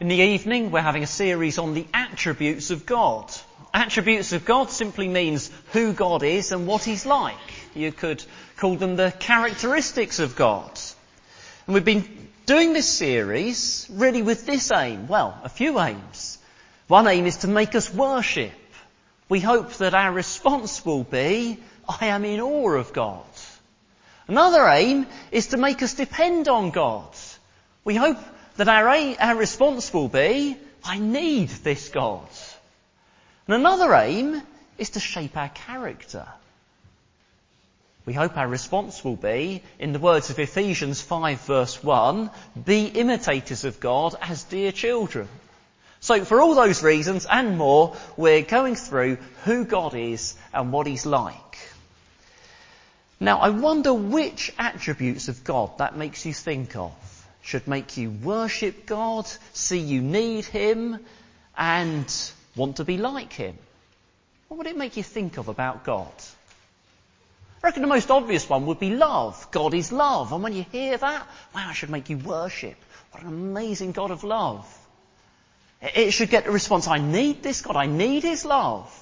In the evening, we're having a series on the attributes of God. Attributes of God simply means who God is and what He's like. You could call them the characteristics of God. And we've been doing this series really with this aim. Well, a few aims. One aim is to make us worship. We hope that our response will be, I am in awe of God. Another aim is to make us depend on God. We hope that our, our response will be, I need this God. And another aim is to shape our character. We hope our response will be, in the words of Ephesians 5 verse 1, be imitators of God as dear children. So for all those reasons and more, we're going through who God is and what He's like. Now I wonder which attributes of God that makes you think of. Should make you worship God, see you need Him, and want to be like Him. What would it make you think of about God? I reckon the most obvious one would be love. God is love. And when you hear that, wow, it should make you worship. What an amazing God of love. It should get the response, I need this God. I need His love.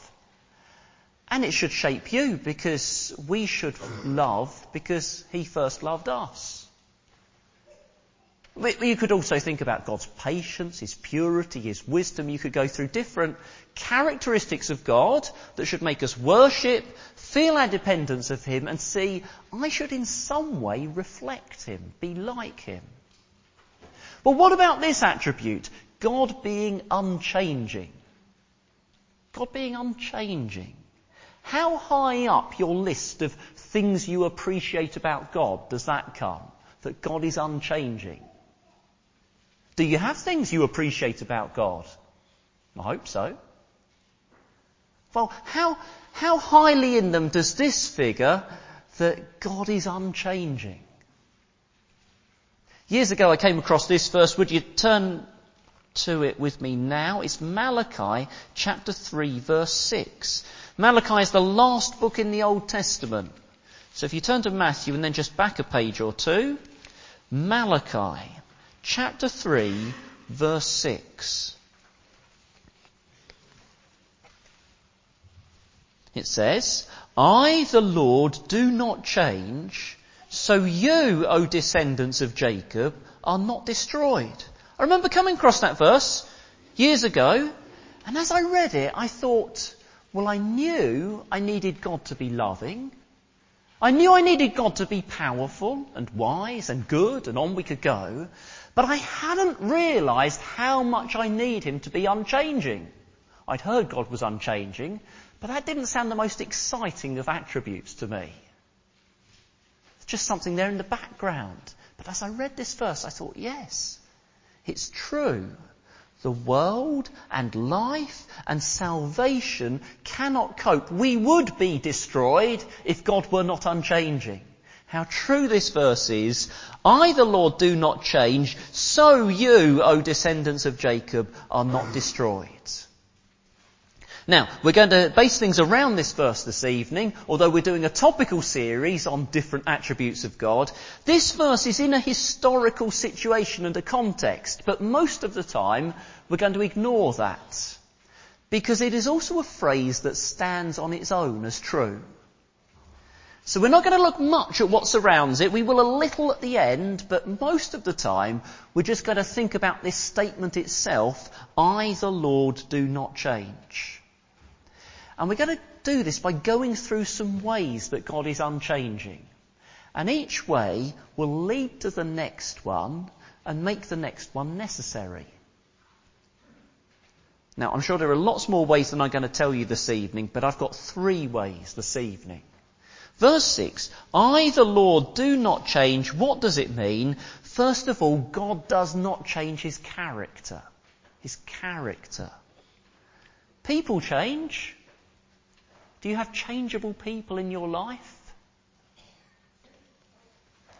And it should shape you because we should love because He first loved us. You could also think about God's patience, His purity, His wisdom. You could go through different characteristics of God that should make us worship, feel our dependence of Him, and see, I should in some way reflect Him, be like Him. Well, what about this attribute? God being unchanging. God being unchanging. How high up your list of things you appreciate about God does that come? That God is unchanging. Do you have things you appreciate about God? I hope so. Well, how, how highly in them does this figure that God is unchanging? Years ago I came across this verse. Would you turn to it with me now? It's Malachi chapter 3 verse 6. Malachi is the last book in the Old Testament. So if you turn to Matthew and then just back a page or two, Malachi chapter 3, verse 6. It says, I, the Lord, do not change, so you, O descendants of Jacob, are not destroyed. I remember coming across that verse years ago, and as I read it, I thought, well, I knew I needed God to be loving. I knew I needed God to be powerful and wise and good, and on we could go. But I hadn't realised how much I need him to be unchanging. I'd heard God was unchanging, but that didn't sound the most exciting of attributes to me. It's just something there in the background. But as I read this verse, I thought, yes, it's true. The world and life and salvation cannot cope. We would be destroyed if God were not unchanging how true this verse is. I, the Lord, do not change, so you, O descendants of Jacob, are not destroyed. Now, we're going to base things around this verse this evening, although we're doing a topical series on different attributes of God. This verse is in a historical situation and a context, but most of the time we're going to ignore that. Because it is also a phrase that stands on its own as true. So we're not going to look much at what surrounds it. We will a little at the end, but most of the time we're just going to think about this statement itself, I the Lord do not change. And we're going to do this by going through some ways that God is unchanging. And each way will lead to the next one and make the next one necessary. Now, I'm sure there are lots more ways than I'm going to tell you this evening, but I've got three ways this evening. Verse 6, I the Lord do not change. What does it mean? First of all, God does not change his character. His character. People change. Do you have changeable people in your life?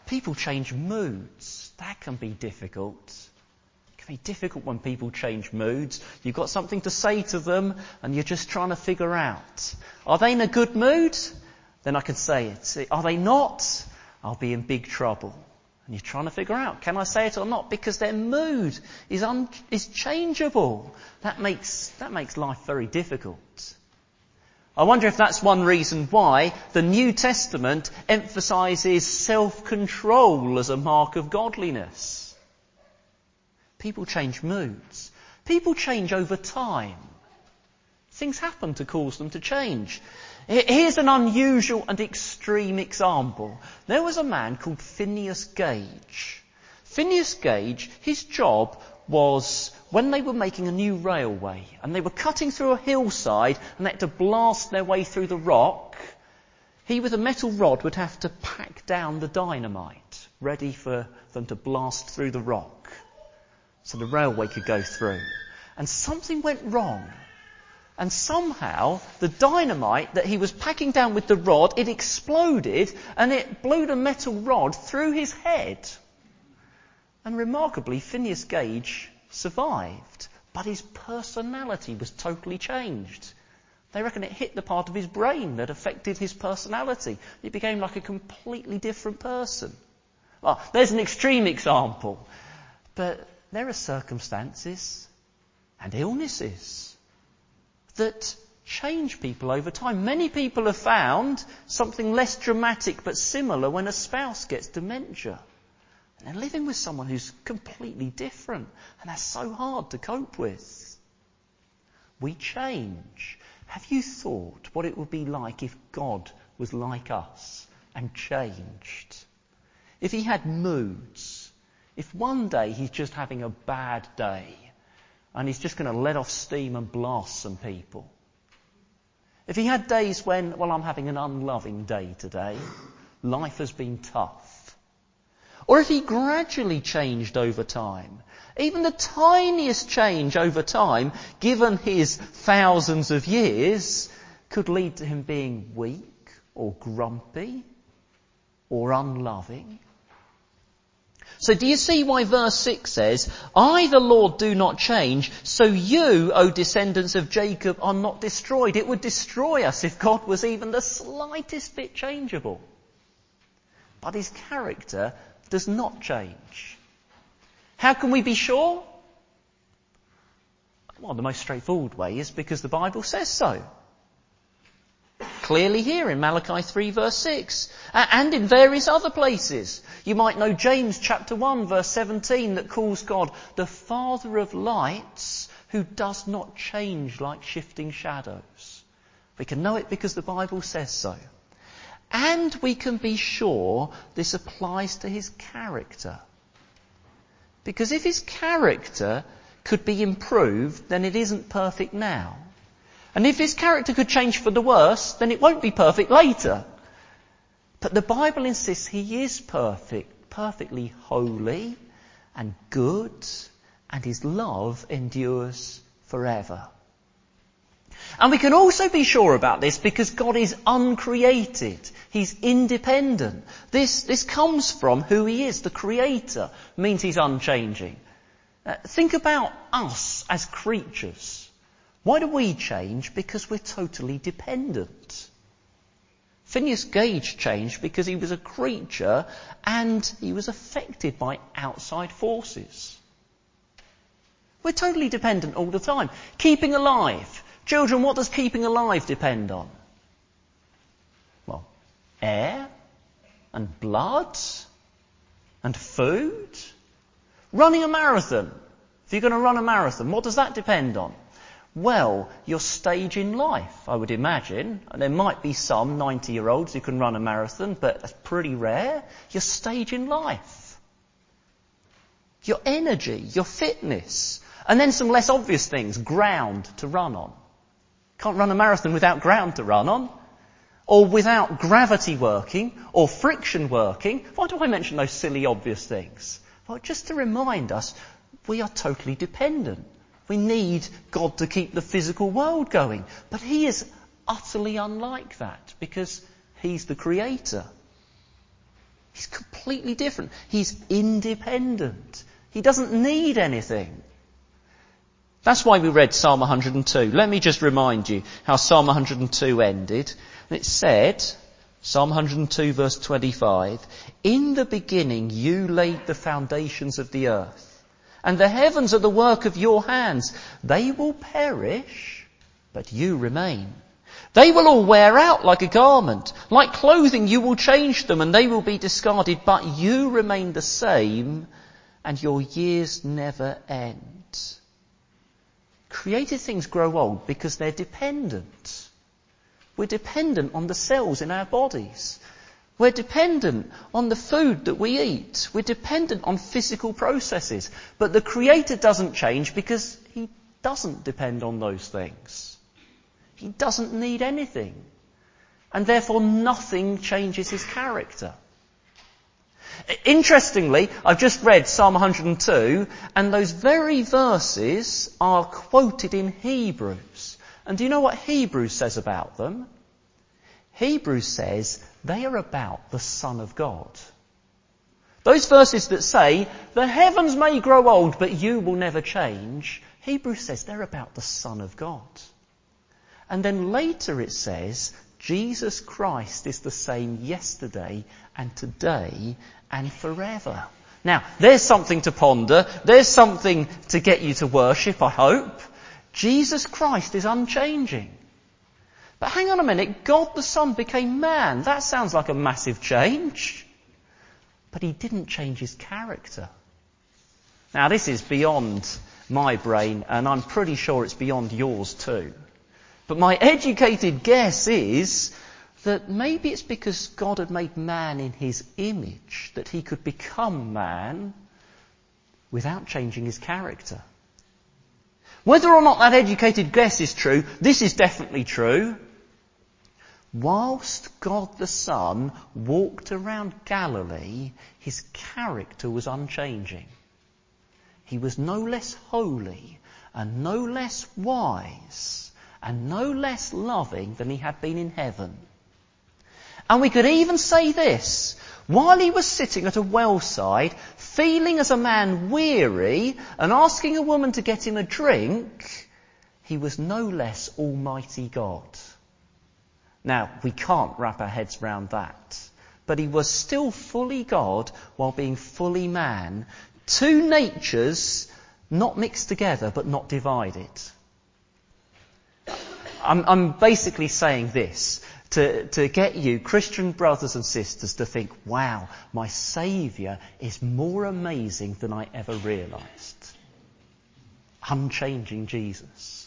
People change moods. That can be difficult. It can be difficult when people change moods. You've got something to say to them and you're just trying to figure out. Are they in a good mood? Then I can say it. Are they not? I'll be in big trouble. And you're trying to figure out, can I say it or not? Because their mood is, un- is changeable. That makes, that makes life very difficult. I wonder if that's one reason why the New Testament emphasizes self-control as a mark of godliness. People change moods. People change over time. Things happen to cause them to change. Here's an unusual and extreme example. There was a man called Phineas Gage. Phineas Gage, his job was when they were making a new railway and they were cutting through a hillside and they had to blast their way through the rock, he with a metal rod would have to pack down the dynamite ready for them to blast through the rock so the railway could go through. And something went wrong. And somehow, the dynamite that he was packing down with the rod, it exploded and it blew the metal rod through his head. And remarkably, Phineas Gage survived, but his personality was totally changed. They reckon it hit the part of his brain that affected his personality. He became like a completely different person. Well, there's an extreme example, but there are circumstances and illnesses that change people over time. Many people have found something less dramatic but similar when a spouse gets dementia. And they're living with someone who's completely different, and that's so hard to cope with. We change. Have you thought what it would be like if God was like us and changed? If he had moods, if one day he's just having a bad day, and he's just going to let off steam and blast some people. If he had days when, well, I'm having an unloving day today, life has been tough. Or if he gradually changed over time, even the tiniest change over time, given his thousands of years, could lead to him being weak or grumpy or unloving so do you see why verse 6 says, I the Lord do not change, so you, O descendants of Jacob, are not destroyed. It would destroy us if God was even the slightest bit changeable. But his character does not change. How can we be sure? Well, the most straightforward way is because the Bible says so clearly here in Malachi 3 verse 6 and in various other places. You might know James chapter 1 verse 17 that calls God the Father of lights who does not change like shifting shadows. We can know it because the Bible says so. And we can be sure this applies to his character. Because if his character could be improved, then it isn't perfect now. And if his character could change for the worse, then it won't be perfect later. But the Bible insists he is perfect, perfectly holy and good, and his love endures forever. And we can also be sure about this because God is uncreated. He's independent. This, this comes from who He is. The Creator means He's unchanging. Uh, think about us as creatures. Why do we change? Because we're totally dependent. Phineas Gage changed because he was a creature and he was affected by outside forces. We're totally dependent all the time. Keeping alive. Children, what does keeping alive depend on? Well, air and blood and food. Running a marathon. If you're going to run a marathon, what does that depend on? Well your stage in life, I would imagine. And there might be some 90 year olds who can run a marathon, but that's pretty rare. Your stage in life. Your energy, your fitness. And then some less obvious things, ground to run on. Can't run a marathon without ground to run on. Or without gravity working, or friction working. Why do I mention those silly obvious things? Well, just to remind us, we are totally dependent we need God to keep the physical world going. But He is utterly unlike that because He's the Creator. He's completely different. He's independent. He doesn't need anything. That's why we read Psalm 102. Let me just remind you how Psalm 102 ended. It said, Psalm 102 verse 25. In the beginning you laid the foundations of the earth, and the heavens are the work of your hands. They will perish, but you remain. They will all wear out like a garment. Like clothing you will change them and they will be discarded, but you remain the same and your years never end. Created things grow old because they're dependent. We're dependent on the cells in our bodies. We're dependent on the food that we eat. We're dependent on physical processes. But the Creator doesn't change because He doesn't depend on those things. He doesn't need anything. And therefore nothing changes His character. Interestingly, I've just read Psalm 102, and those very verses are quoted in Hebrews. And do you know what Hebrews says about them? Hebrews says they are about the Son of God. Those verses that say, the heavens may grow old, but you will never change, Hebrews says they're about the Son of God. And then later it says, Jesus Christ is the same yesterday and today and forever. Now, there's something to ponder. There's something to get you to worship, I hope. Jesus Christ is unchanging. But hang on a minute, God the Son became man. That sounds like a massive change. But he didn't change his character. Now this is beyond my brain and I'm pretty sure it's beyond yours too. But my educated guess is that maybe it's because God had made man in his image that he could become man without changing his character. Whether or not that educated guess is true, this is definitely true. Whilst God the Son walked around Galilee, his character was unchanging. He was no less holy and no less wise and no less loving than he had been in heaven. And we could even say this, while he was sitting at a well side, feeling as a man weary and asking a woman to get him a drink, he was no less Almighty God. Now, we can't wrap our heads around that. But he was still fully God while being fully man. Two natures not mixed together but not divided. I'm, I'm basically saying this to, to get you, Christian brothers and sisters, to think, wow, my Saviour is more amazing than I ever realised. Unchanging Jesus.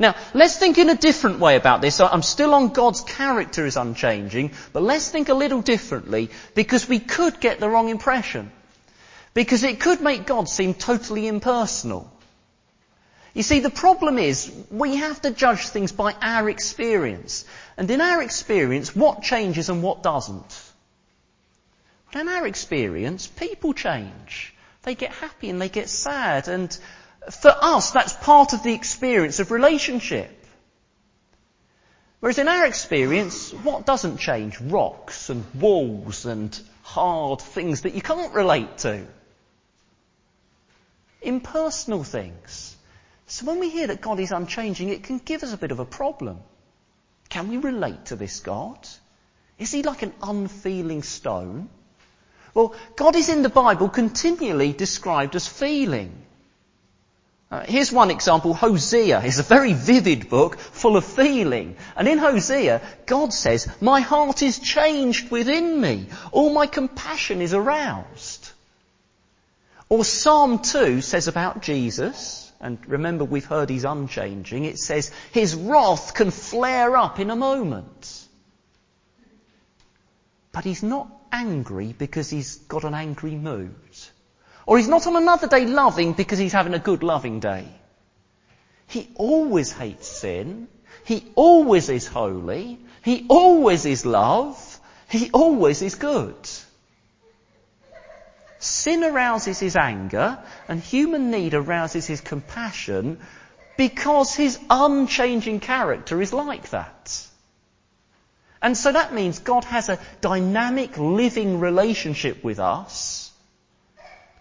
Now, let's think in a different way about this. I'm still on God's character is unchanging, but let's think a little differently because we could get the wrong impression. Because it could make God seem totally impersonal. You see, the problem is we have to judge things by our experience. And in our experience, what changes and what doesn't? But in our experience, people change. They get happy and they get sad. And for us, that's part of the experience of relationship. Whereas in our experience, what doesn't change? Rocks and walls and hard things that you can't relate to. Impersonal things. So when we hear that God is unchanging, it can give us a bit of a problem. Can we relate to this God? Is he like an unfeeling stone? Well, God is in the Bible continually described as feeling. Uh, here's one example, Hosea. It's a very vivid book full of feeling. And in Hosea, God says, my heart is changed within me. All my compassion is aroused. Or Psalm 2 says about Jesus, and remember we've heard he's unchanging, it says his wrath can flare up in a moment. But he's not angry because he's got an angry mood. Or he's not on another day loving because he's having a good loving day. He always hates sin. He always is holy. He always is love. He always is good. Sin arouses his anger and human need arouses his compassion because his unchanging character is like that. And so that means God has a dynamic living relationship with us,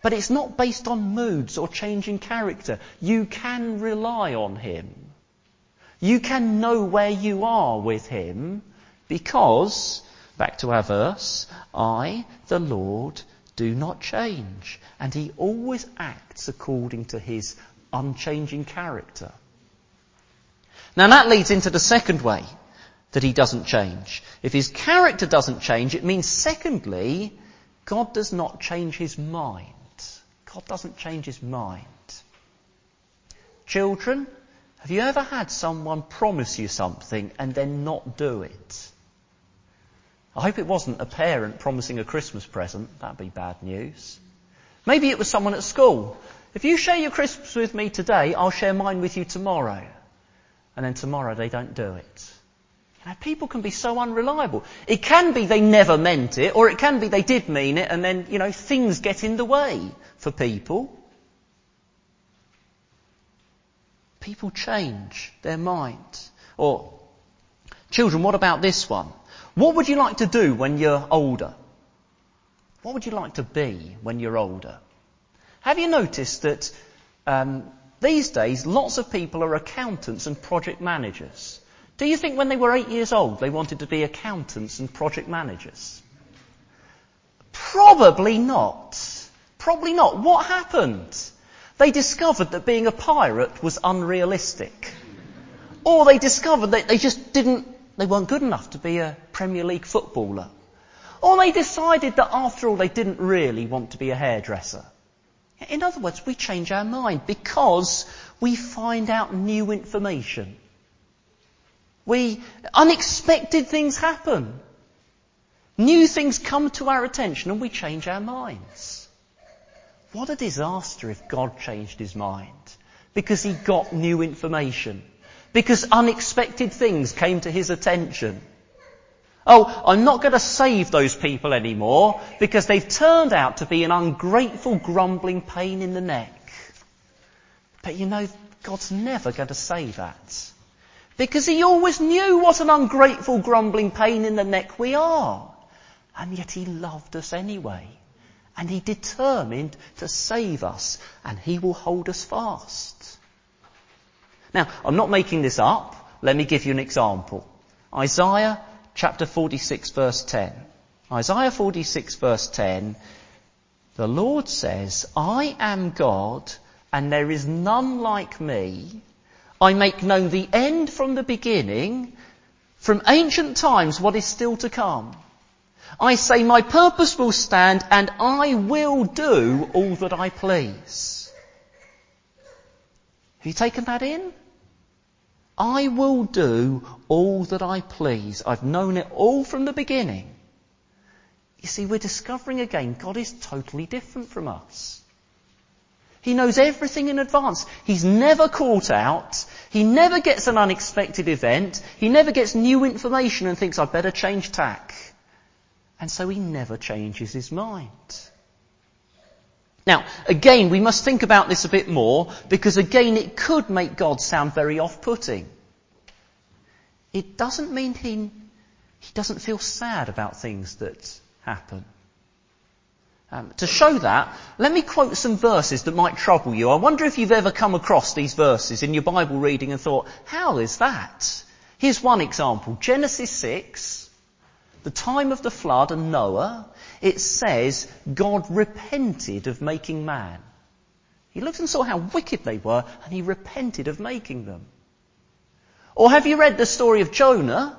but it's not based on moods or changing character. You can rely on him. You can know where you are with him Because, back to our verse, I, the Lord, do not change. And he always acts according to his unchanging character. Now that leads into the second way that he doesn't change. If his character doesn't change, it means secondly, God does not change his mind. God doesn't change his mind. Children, have you ever had someone promise you something and then not do it? I hope it wasn't a parent promising a Christmas present. That'd be bad news. Maybe it was someone at school. If you share your Christmas with me today, I'll share mine with you tomorrow. And then tomorrow they don't do it. You know, people can be so unreliable. It can be they never meant it, or it can be they did mean it, and then, you know, things get in the way for people. People change their mind. Or, children, what about this one? What would you like to do when you're older? What would you like to be when you're older? Have you noticed that um, these days lots of people are accountants and project managers? Do you think when they were eight years old they wanted to be accountants and project managers? Probably not. Probably not. What happened? They discovered that being a pirate was unrealistic. Or they discovered that they just didn't, they weren't good enough to be a Premier League footballer. Or they decided that after all they didn't really want to be a hairdresser. In other words, we change our mind because we find out new information. We, unexpected things happen. New things come to our attention and we change our minds. What a disaster if God changed his mind. Because he got new information. Because unexpected things came to his attention. Oh, I'm not going to save those people anymore because they've turned out to be an ungrateful, grumbling pain in the neck. But you know, God's never going to say that. Because he always knew what an ungrateful, grumbling pain in the neck we are. And yet he loved us anyway. And he determined to save us and he will hold us fast. Now, I'm not making this up. Let me give you an example. Isaiah chapter 46 verse 10. Isaiah 46 verse 10. The Lord says, I am God and there is none like me. I make known the end from the beginning, from ancient times what is still to come. I say my purpose will stand and I will do all that I please. Have you taken that in? I will do all that I please. I've known it all from the beginning. You see, we're discovering again God is totally different from us. He knows everything in advance. He's never caught out. He never gets an unexpected event. He never gets new information and thinks, I'd better change tack. And so he never changes his mind. Now, again, we must think about this a bit more because again, it could make God sound very off-putting. It doesn't mean he, he doesn't feel sad about things that happen. Um, to show that, let me quote some verses that might trouble you. I wonder if you've ever come across these verses in your Bible reading and thought, how is that? Here's one example. Genesis 6, the time of the flood and Noah, it says God repented of making man. He looked and saw how wicked they were and he repented of making them. Or have you read the story of Jonah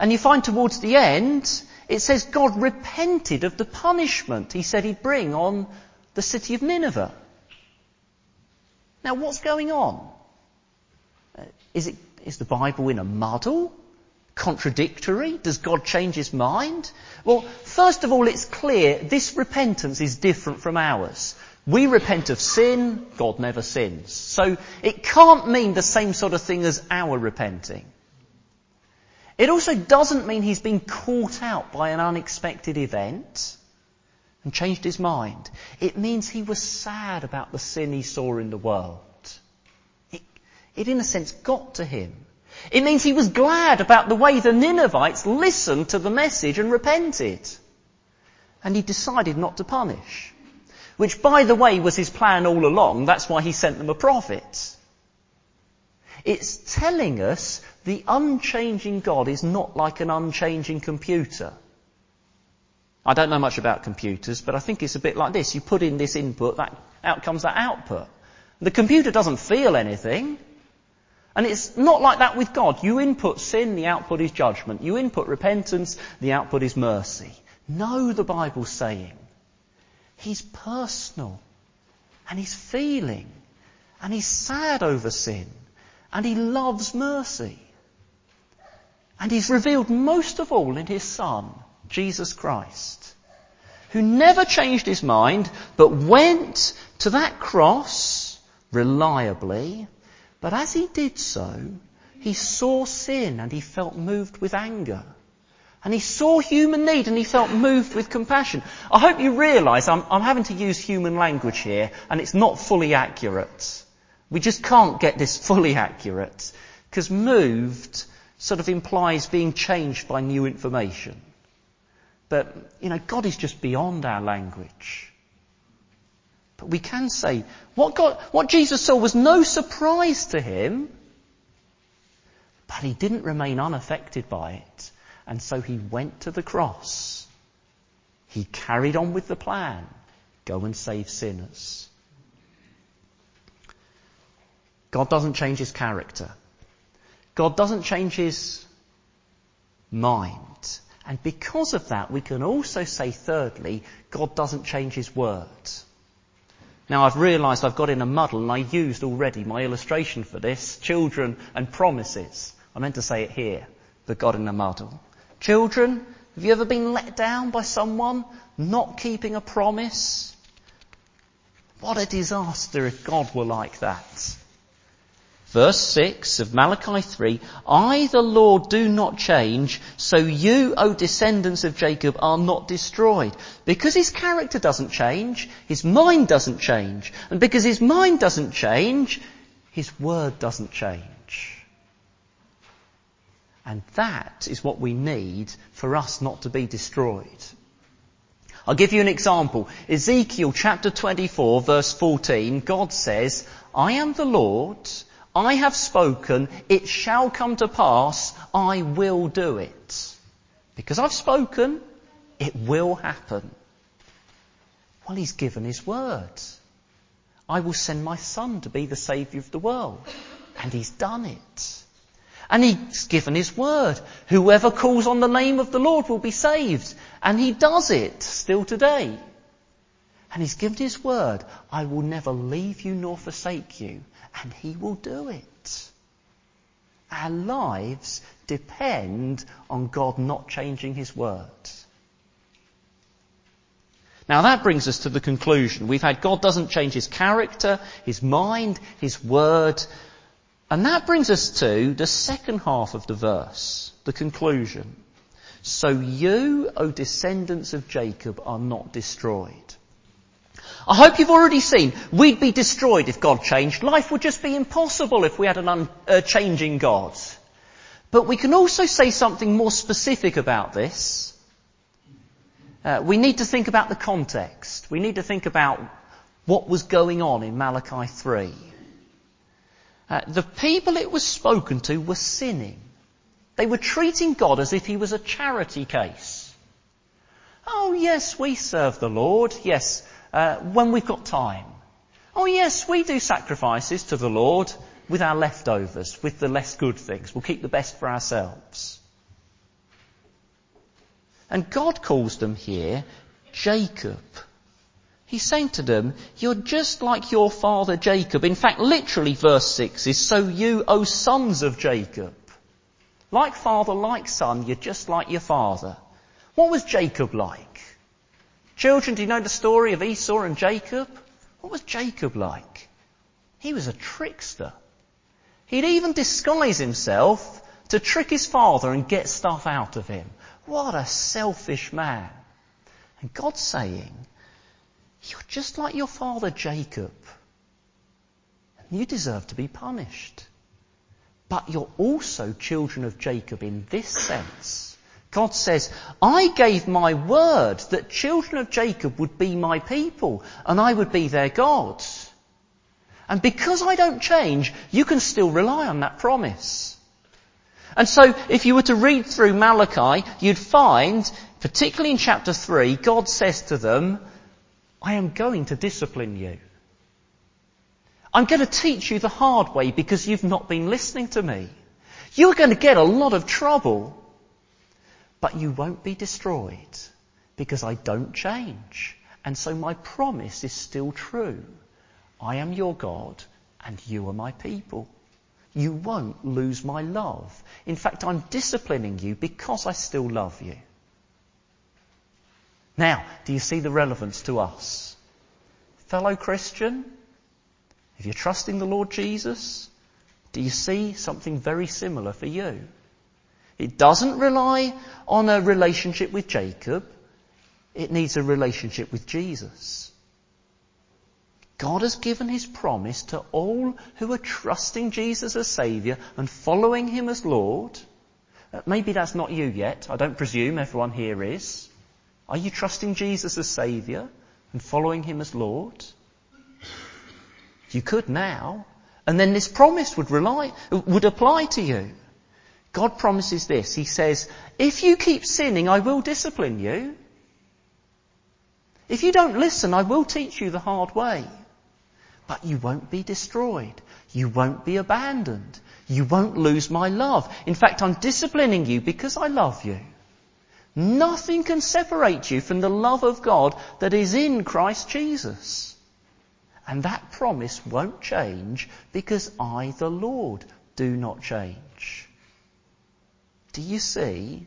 and you find towards the end it says God repented of the punishment he said he'd bring on the city of Nineveh. Now what's going on? Uh, is it, is the Bible in a muddle? contradictory? Does God change his mind? Well, first of all, it's clear this repentance is different from ours. We repent of sin, God never sins. So it can't mean the same sort of thing as our repenting. It also doesn't mean he's been caught out by an unexpected event and changed his mind. It means he was sad about the sin he saw in the world. It, it in a sense got to him. It means he was glad about the way the Ninevites listened to the message and repented. And he decided not to punish. Which, by the way, was his plan all along. That's why he sent them a prophet. It's telling us the unchanging God is not like an unchanging computer. I don't know much about computers, but I think it's a bit like this. You put in this input, that out comes that output. The computer doesn't feel anything. And it's not like that with God. You input sin, the output is judgment. You input repentance, the output is mercy. No, the Bible's saying. He's personal. And he's feeling. And he's sad over sin. And he loves mercy. And he's revealed most of all in his Son, Jesus Christ, who never changed his mind, but went to that cross reliably but as he did so, he saw sin and he felt moved with anger. And he saw human need and he felt moved with compassion. I hope you realise I'm, I'm, having to use human language here and it's not fully accurate. We just can't get this fully accurate because moved sort of implies being changed by new information. But, you know, God is just beyond our language. But we can say what, God, what Jesus saw was no surprise to him, but he didn't remain unaffected by it. And so he went to the cross. He carried on with the plan. Go and save sinners. God doesn't change his character. God doesn't change his mind. And because of that, we can also say thirdly, God doesn't change his word. Now I've realised I've got in a muddle and I used already my illustration for this, children and promises. I meant to say it here, but got in a muddle. Children, have you ever been let down by someone not keeping a promise? What a disaster if God were like that. Verse 6 of Malachi 3, I the Lord do not change, so you, O descendants of Jacob, are not destroyed. Because his character doesn't change, his mind doesn't change. And because his mind doesn't change, his word doesn't change. And that is what we need for us not to be destroyed. I'll give you an example. Ezekiel chapter 24 verse 14, God says, I am the Lord, I have spoken, it shall come to pass, I will do it. Because I've spoken, it will happen. Well, he's given his word. I will send my son to be the saviour of the world. And he's done it. And he's given his word. Whoever calls on the name of the Lord will be saved. And he does it still today. And he's given his word. I will never leave you nor forsake you and He will do it. Our lives depend on God not changing His word. Now that brings us to the conclusion. We've had God doesn't change His character, His mind, His word. And that brings us to the second half of the verse, the conclusion. So you, O descendants of Jacob, are not destroyed. I hope you've already seen we'd be destroyed if God changed. Life would just be impossible if we had an unchanging uh, God. But we can also say something more specific about this. Uh, we need to think about the context. We need to think about what was going on in Malachi 3. Uh, the people it was spoken to were sinning. They were treating God as if he was a charity case. Oh yes, we serve the Lord. Yes, uh, when we've got time. Oh yes, we do sacrifices to the Lord with our leftovers, with the less good things. We'll keep the best for ourselves. And God calls them here Jacob. He's saying to them, you're just like your father Jacob. In fact, literally verse 6 is, so you, O sons of Jacob. Like father, like son, you're just like your father. What was Jacob like? Children, do you know the story of Esau and Jacob? What was Jacob like? He was a trickster. He'd even disguise himself to trick his father and get stuff out of him. What a selfish man. And God's saying, you're just like your father Jacob. And you deserve to be punished. But you're also children of Jacob in this sense God says, I gave my word that children of Jacob would be my people and I would be their God. And because I don't change, you can still rely on that promise. And so if you were to read through Malachi, you'd find, particularly in chapter 3, God says to them, I am going to discipline you. I'm going to teach you the hard way because you've not been listening to me. You're going to get a lot of trouble, but you won't be destroyed because I don't change. And so my promise is still true. I am your God and you are my people. You won't lose my love. In fact, I'm disciplining you because I still love you. Now, do you see the relevance to us? Fellow Christian, if you're trusting the Lord Jesus, do you see something very similar for you? It doesn't rely on a relationship with Jacob. It needs a relationship with Jesus. God has given his promise to all who are trusting Jesus as Saviour and following him as Lord. Uh, maybe that's not you yet. I don't presume everyone here is. Are you trusting Jesus as Saviour and following him as Lord? You could now. And then this promise would rely, would apply to you. God promises this. He says, if you keep sinning, I will discipline you. If you don't listen, I will teach you the hard way. But you won't be destroyed. You won't be abandoned. You won't lose my love. In fact, I'm disciplining you because I love you. Nothing can separate you from the love of God that is in Christ Jesus. And that promise won't change because I, the Lord, do not change. Do you see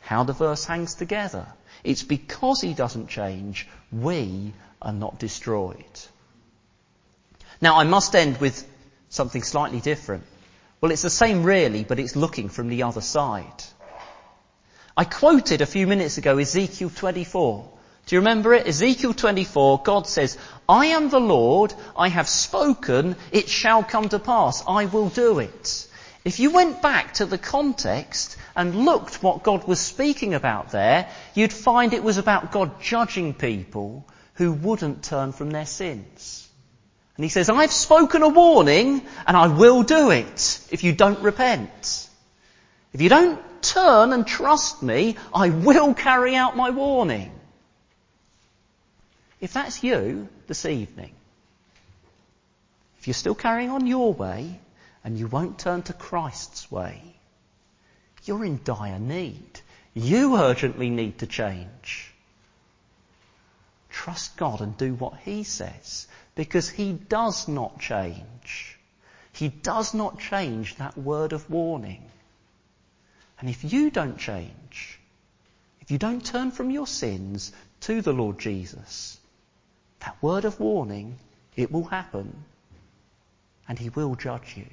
how the verse hangs together? It's because he doesn't change, we are not destroyed. Now I must end with something slightly different. Well, it's the same really, but it's looking from the other side. I quoted a few minutes ago Ezekiel 24. Do you remember it? Ezekiel 24, God says, I am the Lord, I have spoken, it shall come to pass, I will do it. If you went back to the context and looked what God was speaking about there, you'd find it was about God judging people who wouldn't turn from their sins. And he says, I've spoken a warning and I will do it if you don't repent. If you don't turn and trust me, I will carry out my warning. If that's you this evening, if you're still carrying on your way and you won't turn to Christ's way, you're in dire need. You urgently need to change. Trust God and do what He says because He does not change. He does not change that word of warning. And if you don't change, if you don't turn from your sins to the Lord Jesus, that word of warning, it will happen, and he will judge you.